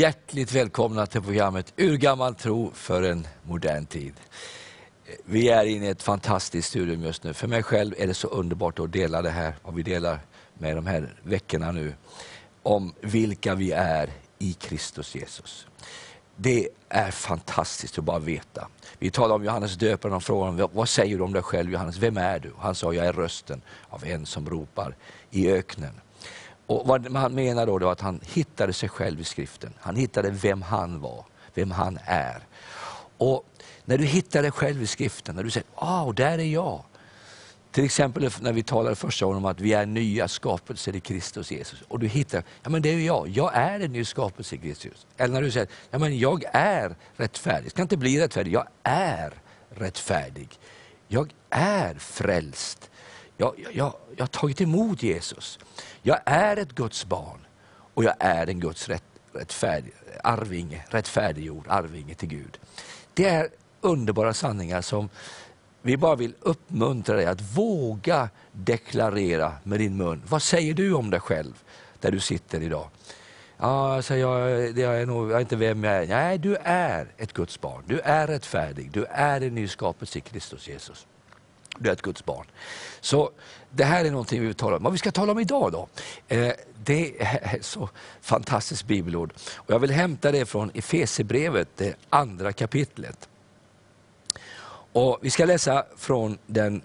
Hjärtligt välkomna till programmet Urgammal tro för en modern tid. Vi är inne i ett fantastiskt studium just nu. För mig själv är det så underbart att dela det här, vad vi delar med de här veckorna nu, om vilka vi är i Kristus Jesus. Det är fantastiskt att bara veta. Vi talade om Johannes döparen och frågade vad säger du om dig själv Johannes, vem är du? Han sa, jag är rösten av en som ropar i öknen. Och vad han menar då var att han hittade sig själv i skriften. Han hittade vem han var, vem han är. Och när du hittar dig själv i skriften, när du säger, ah, där är jag. Till exempel när vi talade första gången om att vi är nya skapelser i Kristus Jesus. Och du hittar, ja men det är ju jag, jag är en ny skapelse i Kristus. Eller när du säger, ja men jag är rättfärdig. Jag ska inte bli rättfärdig, jag är rättfärdig. Jag är frälst. Jag, jag, jag, har tagit emot Jesus. Jag är ett Guds barn och jag är en Guds rätt, rättfärdig, arvinge, rättfärdiggjord arvinge till Gud. Det är underbara sanningar som vi bara vill uppmuntra dig att våga deklarera med din mun. Vad säger du om dig själv där du sitter idag? Ja, alltså jag, jag, är nog, jag är inte vem jag är. Nej, du är ett Guds barn. Du är rättfärdig. Du är en ny skapelse i Kristus Jesus. Du är ett Guds barn. Så det här är någonting vi vill tala om. Vad vi ska tala om idag då? Eh, det är så fantastiskt bibelord. Och jag vill hämta det från Efesebrevet, det andra kapitlet. Och vi ska läsa från den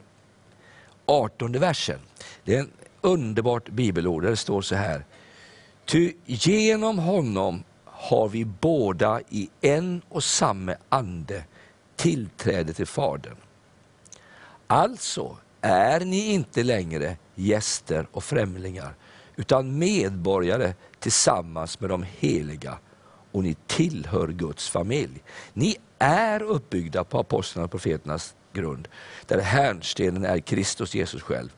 18 versen. Det är en underbart bibelord där det står så här. Ty genom honom har vi båda i en och samma ande tillträde till Fadern. Alltså är ni inte längre gäster och främlingar, utan medborgare tillsammans med de heliga och ni tillhör Guds familj. Ni är uppbyggda på apostlarnas och profeternas grund, där härnstenen är Kristus Jesus själv.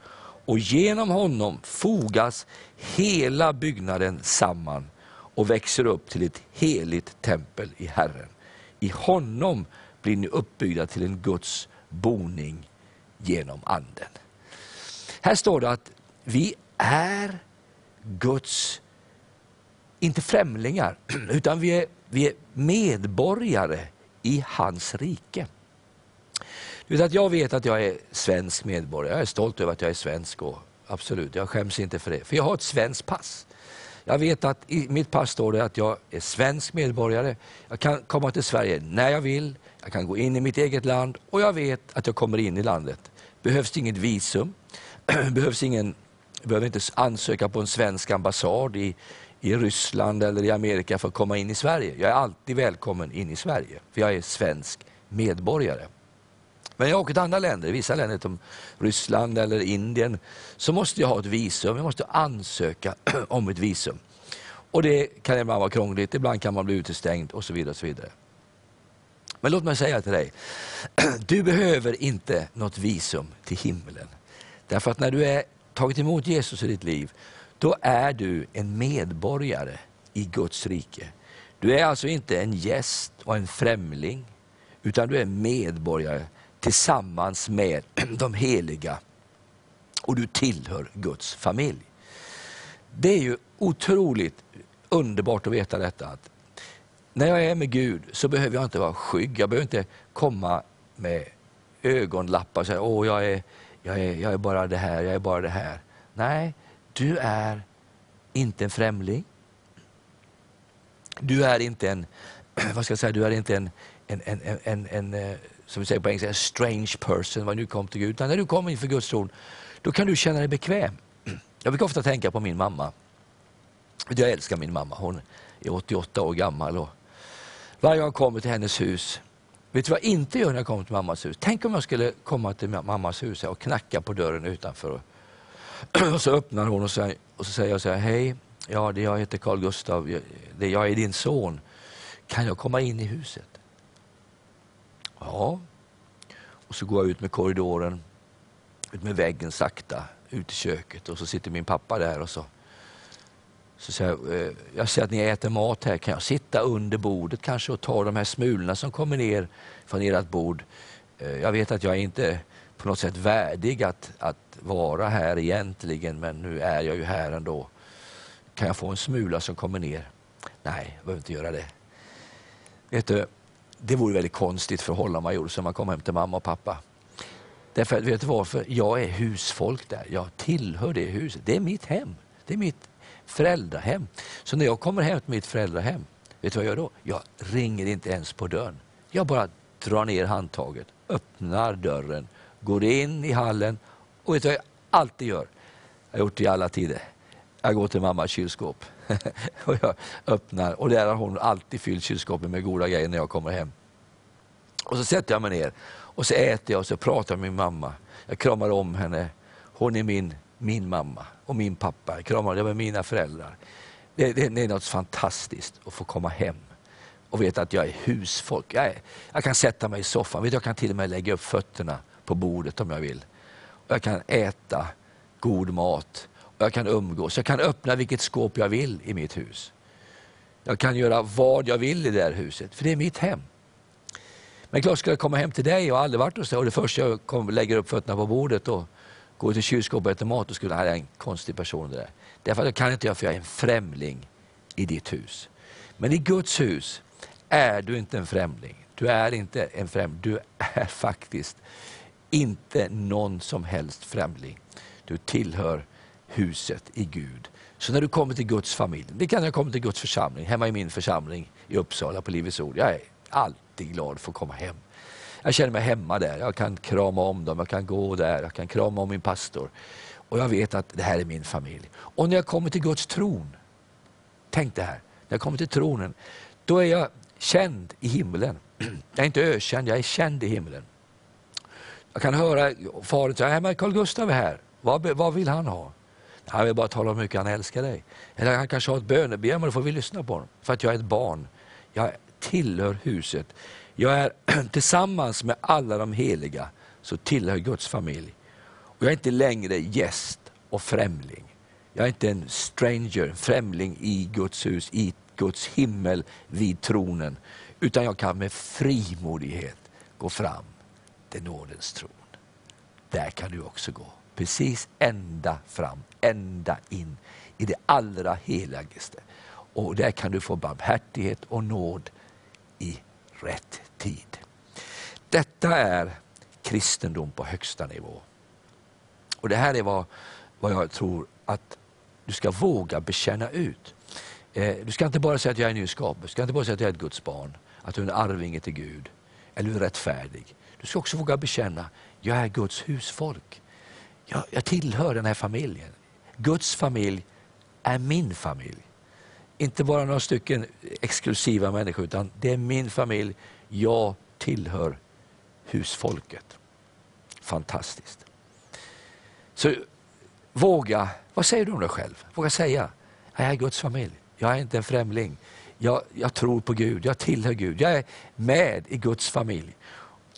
Och genom honom fogas hela byggnaden samman och växer upp till ett heligt tempel i Herren. I honom blir ni uppbyggda till en Guds boning genom anden. Här står det att vi är Guds, inte främlingar, utan vi är, vi är medborgare i hans rike. Du vet att jag vet att jag är svensk medborgare, jag är stolt över att jag är svensk och absolut, jag skäms inte för det. För jag har ett svenskt pass. Jag vet att i mitt pass står det att jag är svensk medborgare, jag kan komma till Sverige när jag vill, jag kan gå in i mitt eget land och jag vet att jag kommer in i landet. Behövs inget visum, behövs ingen, behöver inte ansöka på en svensk ambassad i, i Ryssland eller i Amerika för att komma in i Sverige. Jag är alltid välkommen in i Sverige, för jag är svensk medborgare. Men jag åker till andra länder, vissa länder som Ryssland eller Indien, så måste jag ha ett visum. Jag måste ansöka om ett visum. Och det kan ibland vara krångligt, ibland kan man bli utestängd och så vidare. Och så vidare. Men låt mig säga till dig, du behöver inte något visum till himlen. Därför att när du är tagit emot Jesus i ditt liv, då är du en medborgare i Guds rike. Du är alltså inte en gäst och en främling, utan du är medborgare tillsammans med de heliga och du tillhör Guds familj. Det är ju otroligt underbart att veta detta. Att när jag är med Gud så behöver jag inte vara skygg. Jag behöver inte komma med ögonlappar och säga åh jag är, jag, är, jag är bara det här, jag är bara det här. Nej, du är inte en främling. Du är inte en, vad ska jag säga, du är inte en, en, en, en, en, en eh, som vi säger på engelska, strange person, vad nu kom till Gud. Utan när du kommer inför Guds tron, då kan du känna dig bekväm. Jag brukar ofta tänka på min mamma. Jag älskar min mamma, hon är 88 år gammal. Och varje gång jag kommer till hennes hus, vet du vad jag inte gör när jag kommer till mammas hus? Tänk om jag skulle komma till mammas hus och knacka på dörren utanför. Och så öppnar hon och så, och så säger jag så här, hej, ja, det jag heter Carl Gustav, jag, det, jag är din son. Kan jag komma in i huset? Ja. Och så går jag ut med korridoren, ut med väggen sakta, ut i köket och så sitter min pappa där och så så säger jag, eh, jag ser att ni äter mat här, kan jag sitta under bordet kanske och ta de här smulorna som kommer ner från ert bord? Eh, jag vet att jag inte på något sätt värdig att, att vara här egentligen, men nu är jag ju här ändå. Kan jag få en smula som kommer ner? Nej, jag behöver inte göra det. Vet du, det vore väldigt konstigt förhållande man gjorde så man kom hem till mamma och pappa. Därför, vet du varför? Jag är husfolk där. Jag tillhör det huset. Det är mitt hem. Det är mitt föräldrahem. Så när jag kommer hem till mitt föräldrahem, vet du vad jag gör då? Jag ringer inte ens på dörren. Jag bara drar ner handtaget, öppnar dörren, går in i hallen och vet du vad jag alltid gör? Jag har gjort det i alla tider. Jag går till mammas kylskåp och jag öppnar och där har hon alltid fyllt kylskåpet med goda grejer när jag kommer hem. Och så sätter jag mig ner och så äter jag och så pratar jag med min mamma. Jag kramar om henne. Hon är min, min mamma och min pappa. Jag kramade med mina föräldrar. Det, det, det är något fantastiskt att få komma hem och veta att jag är husfolk. Jag, är, jag kan sätta mig i soffan, jag kan till och med lägga upp fötterna på bordet om jag vill. Och jag kan äta god mat och jag kan umgås. Jag kan öppna vilket skåp jag vill i mitt hus. Jag kan göra vad jag vill i det här huset, för det är mitt hem. Men klart, skulle jag komma hem till dig och aldrig varit hos dig och det första jag kom, lägger upp fötterna på bordet och går till kylskåpet och äter mat, då skulle jag, är en konstig person det där. Därför att jag kan inte jag för jag är en främling i ditt hus. Men i Guds hus är du inte en främling. Du är inte en främling, du är faktiskt inte någon som helst främling. Du tillhör huset i Gud. Så när du kommer till Guds familj, det kan jag komma till Guds församling, hemma i min församling i Uppsala på Livets Ord. Jag är alltid glad för att komma hem. Jag känner mig hemma där, jag kan krama om dem, jag kan gå där, jag kan krama om min pastor. Och jag vet att det här är min familj. Och när jag kommer till Guds tron, tänk det här, när jag kommer till tronen, då är jag känd i himlen. Jag är inte ökänd, jag är känd i himlen. Jag kan höra faren säga, äh, Carl Gustav är här, vad, vad vill han ha? Han vill bara tala om hur mycket han älskar dig. Eller han kanske har ett bönebegär, men då får vi lyssna på honom. För att jag är ett barn. Jag tillhör huset. Jag är tillsammans med alla de heliga, så tillhör Guds familj. Och jag är inte längre gäst och främling. Jag är inte en stranger, främling i Guds hus, i Guds himmel vid tronen. Utan jag kan med frimodighet gå fram till nådens tron. Där kan du också gå. Precis ända fram, ända in i det allra heligaste. Och där kan du få barmhärtighet och nåd i rätt tid. Detta är kristendom på högsta nivå. Och Det här är vad, vad jag tror att du ska våga bekänna ut. Eh, du ska inte bara säga att jag är nyskapad, du ska inte bara säga att jag är ett Guds barn, att du är en arvinge till Gud, eller du är rättfärdig. Du ska också våga bekänna, jag är Guds husfolk. Jag, jag tillhör den här familjen. Guds familj är min familj. Inte bara några stycken exklusiva människor, utan det är min familj. Jag tillhör husfolket. Fantastiskt. Så våga, vad säger du om dig själv? Våga säga, jag är Guds familj. Jag är inte en främling. Jag, jag tror på Gud, jag tillhör Gud. Jag är med i Guds familj.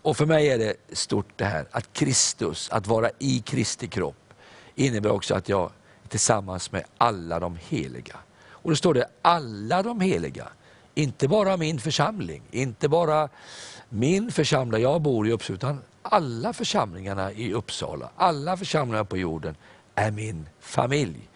Och för mig är det stort det här att Kristus, att vara i Kristi kropp, innebär också att jag är tillsammans med alla de heliga. Och då står det alla de heliga, inte bara min församling, inte bara min församling, jag bor i Uppsala, utan alla församlingarna i Uppsala, alla församlingar på jorden är min familj.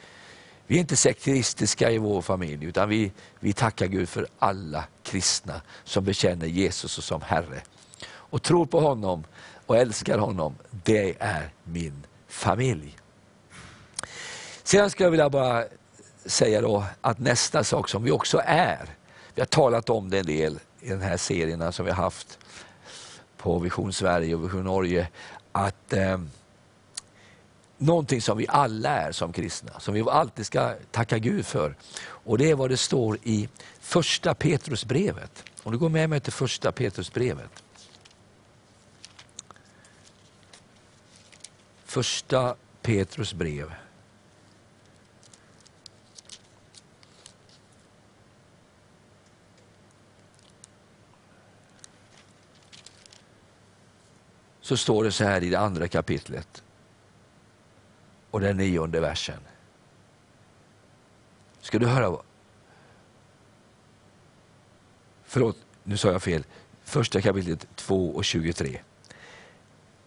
Vi är inte sekteristiska i vår familj, utan vi, vi tackar Gud för alla kristna som bekänner Jesus som Herre och tror på honom och älskar honom, det är min familj. Sedan skulle jag vilja bara säga då att nästa sak som vi också är, vi har talat om det en del i den här serierna som vi har haft på Vision Sverige och Vision Norge, att eh, någonting som vi alla är som kristna, som vi alltid ska tacka Gud för. Och det är vad det står i första Petrusbrevet. Om du går med mig till första Petrusbrevet. Första Petrus brev. Så står det så här i det andra kapitlet och den nionde versen. Ska du höra? Förlåt, nu sa jag fel. Första kapitlet 2 och 23.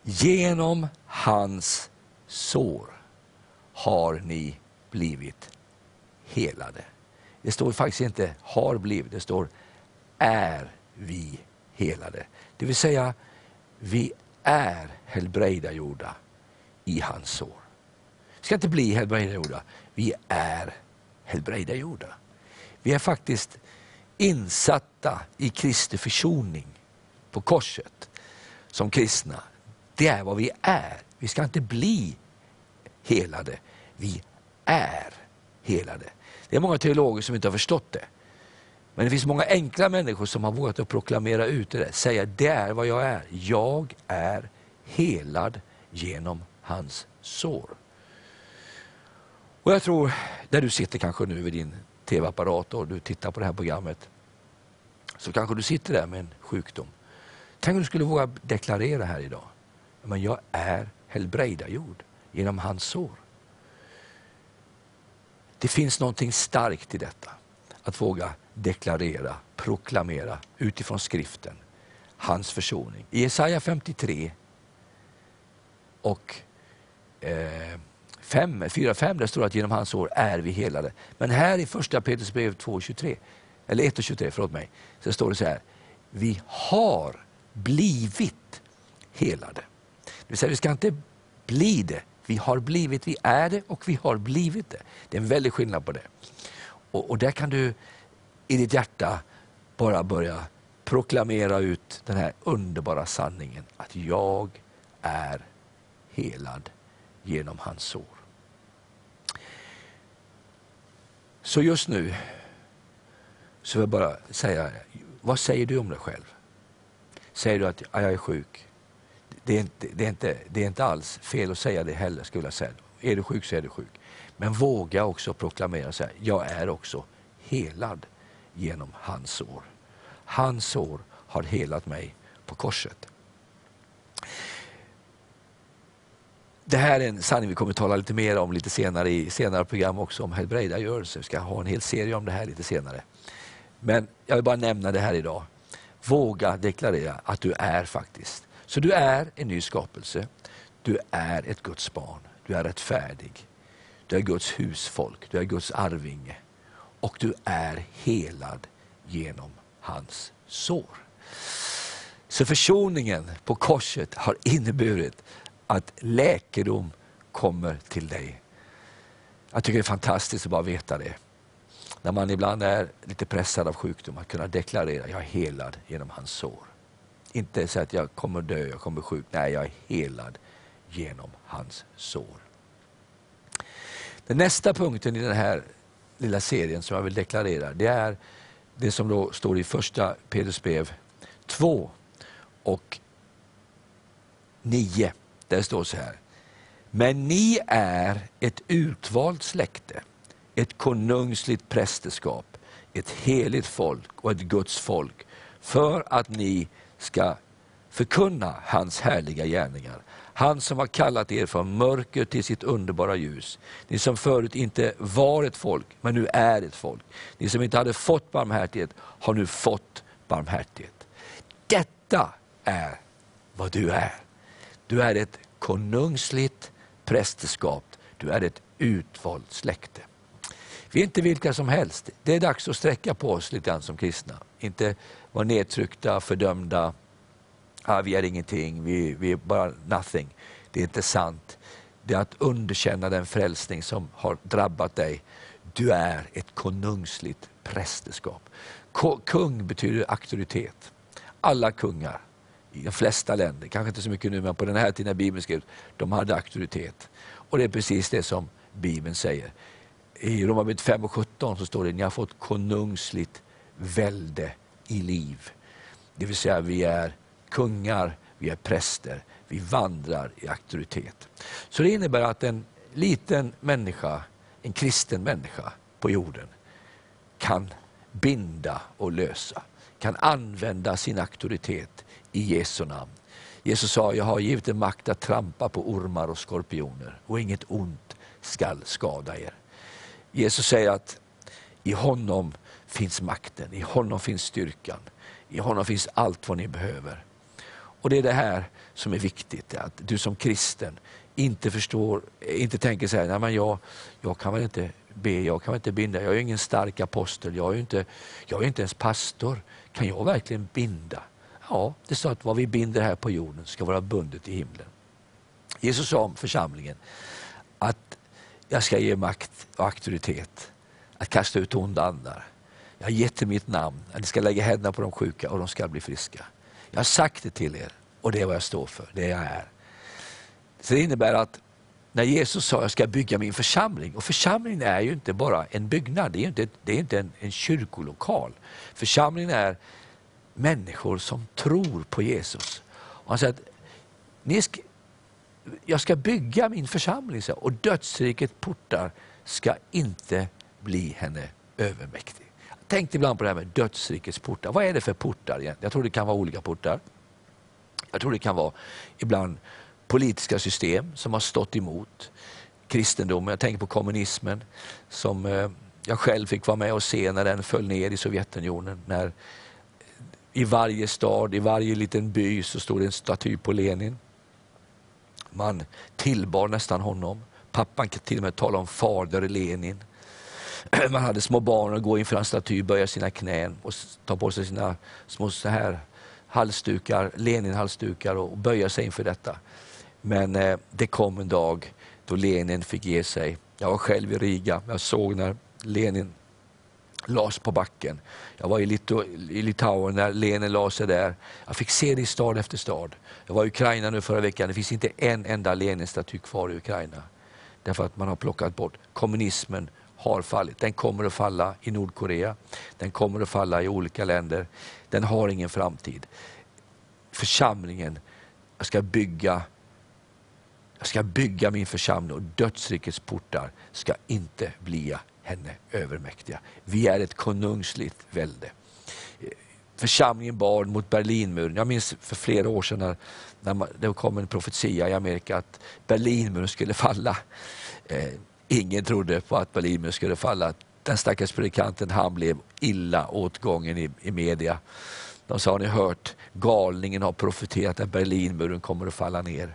Genom hans sår har ni blivit helade. Det står faktiskt inte har blivit, det står är vi helade. Det vill säga, vi är helbrägdagjorda i hans sår. Vi ska inte bli helbrägdagjorda, vi är helbrägdagjorda. Vi är faktiskt insatta i Kristi försoning på korset som kristna. Det är vad vi är. Vi ska inte bli helade, vi är helade. Det är många teologer som inte har förstått det. Men det finns många enkla människor som har vågat att proklamera ut det, säga det är vad jag är. Jag är helad genom hans sår. Och jag tror, där du sitter kanske nu vid din tv-apparat och du tittar på det här programmet, så kanske du sitter där med en sjukdom. Tänk om du skulle våga deklarera här idag, men jag är helbrägdagjord genom hans sår. Det finns någonting starkt i detta, att våga deklarera, proklamera utifrån skriften, hans försoning. I Jesaja 53 och eh, 4-5 där står det att genom hans år är vi helade. Men här i första Petrusbrev 2.23, eller 1.23, förlåt mig, så står det så här, vi har blivit helade. Det vill säga vi ska inte bli det, vi har blivit, vi är det och vi har blivit det. Det är en väldig skillnad på det. Och, och där kan du i ditt hjärta bara börja proklamera ut den här underbara sanningen att jag är helad genom hans sår. Så just nu så vill jag bara säga, vad säger du om dig själv? Säger du att jag är sjuk? Det är, inte, det, är inte, det är inte alls fel att säga det heller, skulle jag säga. Är du sjuk så är du sjuk. Men våga också proklamera, och säga, jag är också helad genom hans sår. Hans sår har helat mig på korset. Det här är en sanning vi kommer att tala lite mer om lite senare i senare program också om helbrägdagörelse. Vi ska ha en hel serie om det här lite senare. Men jag vill bara nämna det här idag. Våga deklarera att du är faktiskt. Så du är en ny skapelse. Du är ett Guds barn. Du är rättfärdig. Du är Guds husfolk. Du är Guds arvinge och du är helad genom hans sår. Så försoningen på korset har inneburit att läkedom kommer till dig. Jag tycker det är fantastiskt att bara veta det. När man ibland är lite pressad av sjukdom, att kunna deklarera att jag är helad genom hans sår. Inte säga att jag kommer dö, jag kommer bli sjuk. Nej, jag är helad genom hans sår. Den nästa punkten i den här lilla serien som jag vill deklarera, det är det som då står i första Petrus brev 2 och 9. Där står så här. Men ni är ett utvalt släkte, ett konungsligt prästerskap, ett heligt folk och ett Guds folk, för att ni ska förkunna hans härliga gärningar han som har kallat er från mörker till sitt underbara ljus. Ni som förut inte var ett folk, men nu är ett folk. Ni som inte hade fått barmhärtighet, har nu fått barmhärtighet. Detta är vad du är. Du är ett konungsligt prästerskap. Du är ett utvalt släkte. Vi är inte vilka som helst. Det är dags att sträcka på oss lite grann som kristna. Inte vara nedtryckta, fördömda, ah, vi är ingenting, vi, vi är bara nothing. Det är inte sant. Det är att underkänna den frälsning som har drabbat dig. Du är ett konungsligt prästerskap. Kung betyder auktoritet. Alla kungar i de flesta länder, kanske inte så mycket nu, men på den här tiden när Bibeln skrevs, de hade auktoritet. Och det är precis det som Bibeln säger. I Romarbrevet 5 och 17 så står det, ni har fått konungsligt välde i liv. Det vill säga vi är kungar, vi är präster, vi vandrar i auktoritet. Så det innebär att en liten människa, en kristen människa på jorden kan binda och lösa, kan använda sin auktoritet i Jesu namn. Jesus sa, jag har givit er makt att trampa på ormar och skorpioner och inget ont skall skada er. Jesus säger att i honom finns makten, i honom finns styrkan, i honom finns allt vad ni behöver. Och det är det här som är viktigt, att du som kristen inte förstår, inte tänker så här, nej men jag, jag kan väl inte be, jag kan inte binda. Jag är ingen stark apostel, jag är inte, jag är inte ens pastor. Kan jag verkligen binda? Ja, det står att vad vi binder här på jorden ska vara bundet i himlen. Jesus sa om församlingen att jag ska ge makt och auktoritet att kasta ut onda andar. Jag har gett mitt namn, att ni ska lägga händerna på de sjuka och de ska bli friska. Jag har sagt det till er och det är vad jag står för, det jag är. Så Det innebär att när Jesus sa att jag ska bygga min församling, och församlingen är ju inte bara en byggnad, det är inte, det är inte en, en kyrkolokal. Församlingen är människor som tror på Jesus. Och han säger att ni ska, jag ska bygga min församling och dödsriket portar ska inte bli henne övermäktig. Tänk ibland på det här med dödsrikets portar. Vad är det för portar egentligen? Jag tror det kan vara olika portar. Jag tror det kan vara ibland politiska system som har stått emot kristendomen. Jag tänker på kommunismen som eh, jag själv fick vara med och se när den föll ner i Sovjetunionen. När I varje stad, i varje liten by så stod det en staty på Lenin. Man tillbar nästan honom. Pappan kan till och med tala om fader Lenin. Man hade små barn och gå inför en staty, böja sina knän och ta på sig sina små så här halsdukar, Lenin-halsdukar och böja sig inför detta. Men eh, det kom en dag då Lenin fick ge sig. Jag var själv i Riga, jag såg när Lenin lades på backen. Jag var i, Lito i Litauen när Lenin la sig där. Jag fick se det i stad efter stad. Jag var i Ukraina nu förra veckan, det finns inte en enda Lenin-staty kvar i Ukraina. Därför att man har plockat bort kommunismen har fallit. Den kommer att falla i Nordkorea, den kommer att falla i olika länder. Den har ingen framtid. Församlingen, jag ska bygga jag ska bygga min församling och dödsrikets portar ska inte bli henne övermäktiga. Vi är ett konungsligt välde. Församlingen bar mot Berlinmuren. Jag minns för flera år sedan när, när det kom en profetia i Amerika att Berlinmuren skulle falla. Eh, ingen trodde på att Berlinmuren skulle falla. Den stackars predikanten han blev illa åtgången i, i media. De sa, har ni hört, galningen har profeterat att Berlinmuren kommer att falla ner.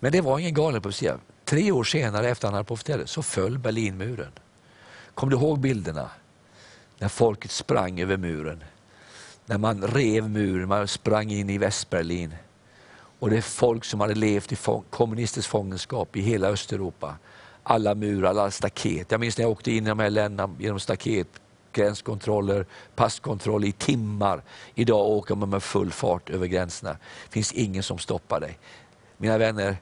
Men det var ingen galen profetia. Tre år senare efter han hade profeterat så föll Berlinmuren. Kommer du ihåg bilderna? När folket sprang över muren. När man rev muren, man sprang in i Västberlin. Och det är folk som hade levt i kommunistisk fångenskap i hela Östeuropa. Alla murar, alla staket. Jag minns när jag åkte in i de här länderna genom staket, gränskontroller, passkontroll i timmar. Idag åker man med full fart över gränserna. Det finns ingen som stoppar dig. Mina vänner,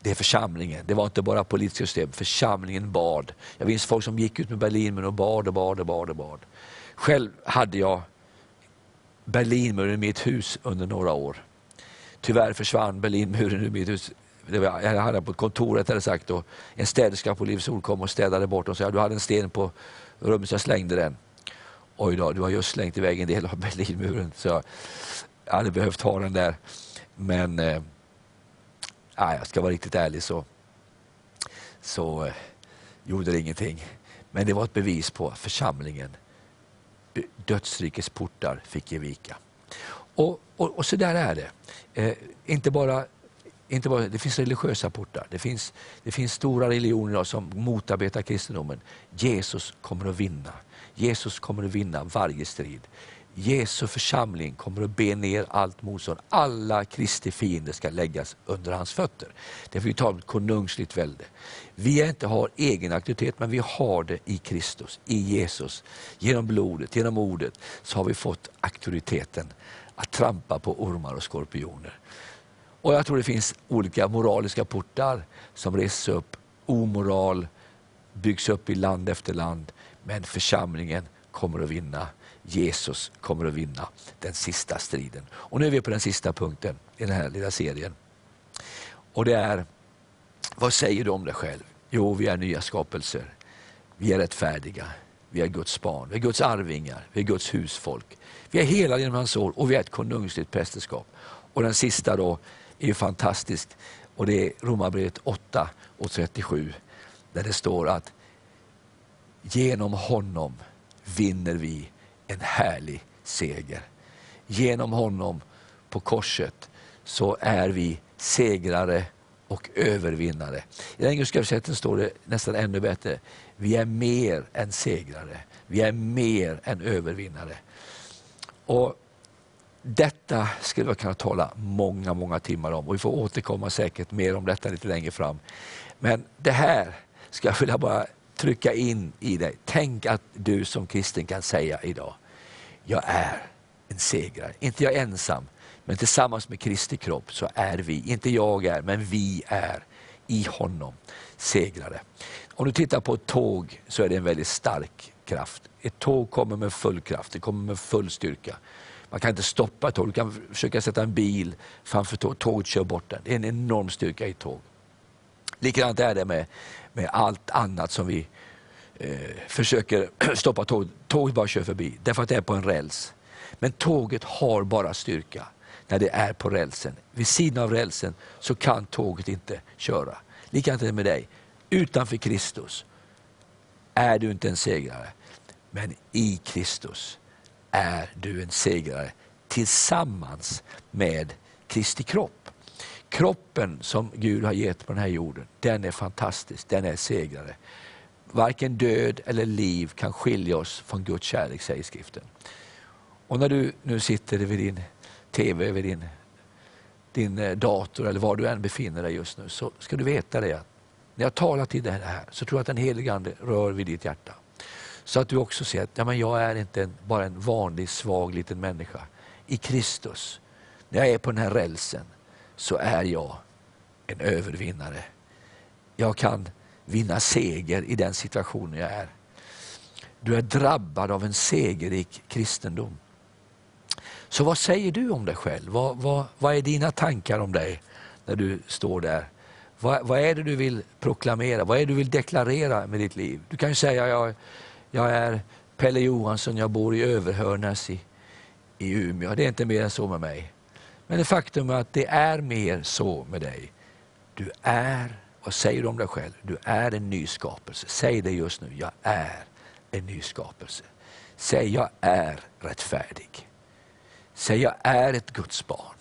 det är församlingen. Det var inte bara politiska system. Församlingen bad. Jag minns folk som gick ut med Berlinmuren och bad och bad och bad och bad. Själv hade jag Berlinmuren i mitt hus under några år. Tyvärr försvann Berlinmuren ur mitt hus. Det var, jag hade på kontoret hade sagt och en städerska på Livets Ord kom och städade bort och sa du hade en sten på rummet så jag slängde den. Oj då, du har just slängt iväg en del av Berlinmuren. Så jag hade behövt ha den där. Men eh, jag ska vara riktigt ärlig så, så eh, gjorde det ingenting. Men det var ett bevis på församlingen, dödsrikets portar fick ge vika. Och, och, och så där är det. Eh, inte bara inte bara, det finns religiösa portar, det finns, det finns stora religioner som motarbetar kristendomen. Jesus kommer att vinna. Jesus kommer att vinna varje strid. Jesu församling kommer att be ner allt motstånd. Alla Kristi fiender ska läggas under hans fötter. Därför vi talar om ett konungsligt välde. Vi inte har egen auktoritet, men vi har det i Kristus, i Jesus. Genom blodet, genom ordet, så har vi fått auktoriteten att trampa på ormar och skorpioner. Och Jag tror det finns olika moraliska portar som reses upp. Omoral byggs upp i land efter land, men församlingen kommer att vinna. Jesus kommer att vinna den sista striden. Och Nu är vi på den sista punkten i den här lilla serien. Och det är, vad säger du om dig själv? Jo, vi är nya skapelser. Vi är rättfärdiga. Vi är Guds barn, vi är Guds arvingar, vi är Guds husfolk. Vi är hela genom hans år och vi är ett konungsligt prästerskap. Och den sista då är ju fantastisk och det är Romarbrevet 8 och 37 där det står att genom honom vinner vi en härlig seger. Genom honom på korset så är vi segrare och övervinnare. I den engelska översättningen står det nästan ännu bättre. Vi är mer än segrare. Vi är mer än övervinnare. Och detta skulle vi kunna tala många, många timmar om och vi får återkomma säkert mer om detta lite längre fram. Men det här ska jag vilja bara trycka in i dig. Tänk att du som kristen kan säga idag, jag är en segrare. Inte jag ensam, men tillsammans med Kristi kropp så är vi, inte jag är, men vi är i honom segrare. Om du tittar på ett tåg så är det en väldigt stark kraft. Ett tåg kommer med full kraft, det kommer med full styrka. Man kan inte stoppa ett tåg, du kan försöka sätta en bil framför tåget, tåget kör bort den. Det är en enorm styrka i ett tåg. Likadant är det med, med allt annat som vi eh, försöker stoppa tåget. Tåget bara kör förbi, därför att det är på en räls. Men tåget har bara styrka när det är på rälsen. Vid sidan av rälsen så kan tåget inte köra. Likadant är det med dig. Utanför Kristus är du inte en segrare. Men i Kristus är du en segrare tillsammans med Kristi kropp. Kroppen som Gud har gett på den här jorden, den är fantastisk, den är segrare. Varken död eller liv kan skilja oss från Guds kärlek, säger skriften. Och när du nu sitter vid din TV, vid din, din eh, dator eller var du än befinner dig just nu, så ska du veta det att när jag talar till dig här så tror jag att den helige Ande rör vid ditt hjärta. Så att du också ser att ja, men jag är inte en, bara en vanlig svag liten människa. I Kristus, när jag är på den här rälsen, så är jag en övervinnare. Jag kan vinna seger i den situationen jag är. Du är drabbad av en segerrik kristendom. Så vad säger du om dig själv? Vad, vad, vad är dina tankar om dig när du står där? Vad, vad, är det du vill proklamera? Vad är det du vill deklarera med ditt liv? Du kan ju säga, jag, jag är Pelle Johansson, jag bor i Överhörnäs i, i Umeå. Det är inte mer än så med mig. Men det faktum är att det är mer så med dig. Du är, vad säger du om dig själv? Du är en ny skapelse. Säg det just nu, jag är en ny skapelse. Säg, jag är rättfärdig. Säg, jag är ett Guds barn.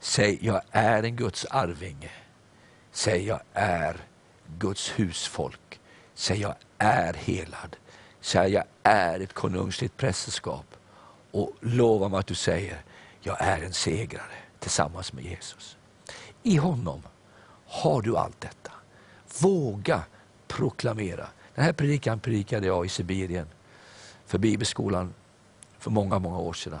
Säg, jag är en Guds arvinge. Säg, jag är Guds husfolk. Säg, jag är helad. Säg, jag är ett konungsligt prästerskap. Och lova mig att du säger, jag är en segrare tillsammans med Jesus. I honom har du allt detta. Våga proklamera. Den här predikan predikade jag i Sibirien för Bibelskolan för många, många år sedan.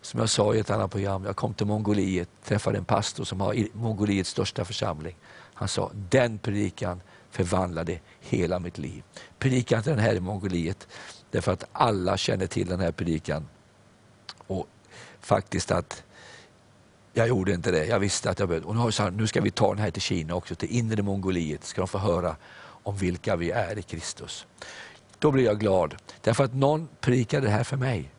Som jag sa i ett annat program, jag kom till Mongoliet, träffade en pastor som har Mongoliets största församling. Han sa, den predikan förvandlade hela mitt liv. Predikan till den här i Mongoliet, därför att alla känner till den här predikan. Och faktiskt att jag gjorde inte det. Jag visste att jag behövde. Och nu, har nu ska vi ta den här till Kina också, till inre Mongoliet. Ska de få höra om vilka vi är i Kristus. Då blir jag glad, därför att någon predikade det här för mig.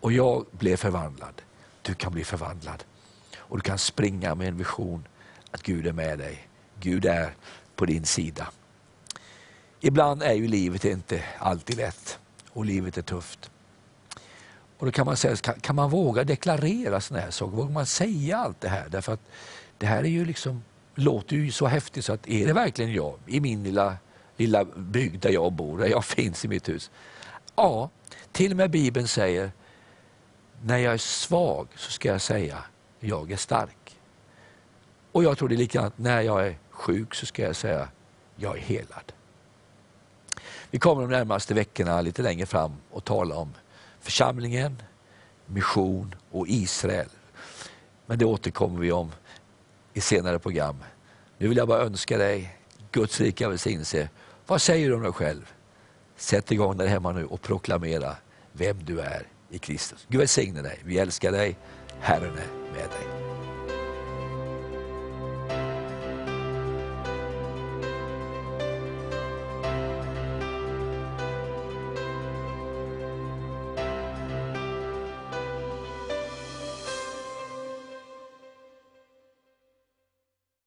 Och jag blev förvandlad. Du kan bli förvandlad. Och du kan springa med en vision att Gud är med dig. Gud är på din sida. Ibland är ju livet inte alltid lätt och livet är tufft. Och då kan man säga, kan, man våga deklarera sådana här saker? Vågar man säga allt det här? Därför att det här är ju liksom, låter ju så häftigt så att är det verkligen jag i min lilla, lilla bygd där jag bor, där jag finns i mitt hus? Ja, till och med Bibeln säger när jag är svag så ska jag säga jag är stark. Och jag tror det är likadant, när jag är sjuk så ska jag säga jag är helad. Vi kommer de närmaste veckorna lite längre fram och tala om församlingen, mission och Israel. Men det återkommer vi om i senare program. Nu vill jag bara önska dig Guds rika välsignelse. Vad säger du om dig själv? Sätt igång där hemma nu och proklamera vem du är i Kristus. Gud välsigne dig. Vi älskar dig. Herren är med dig.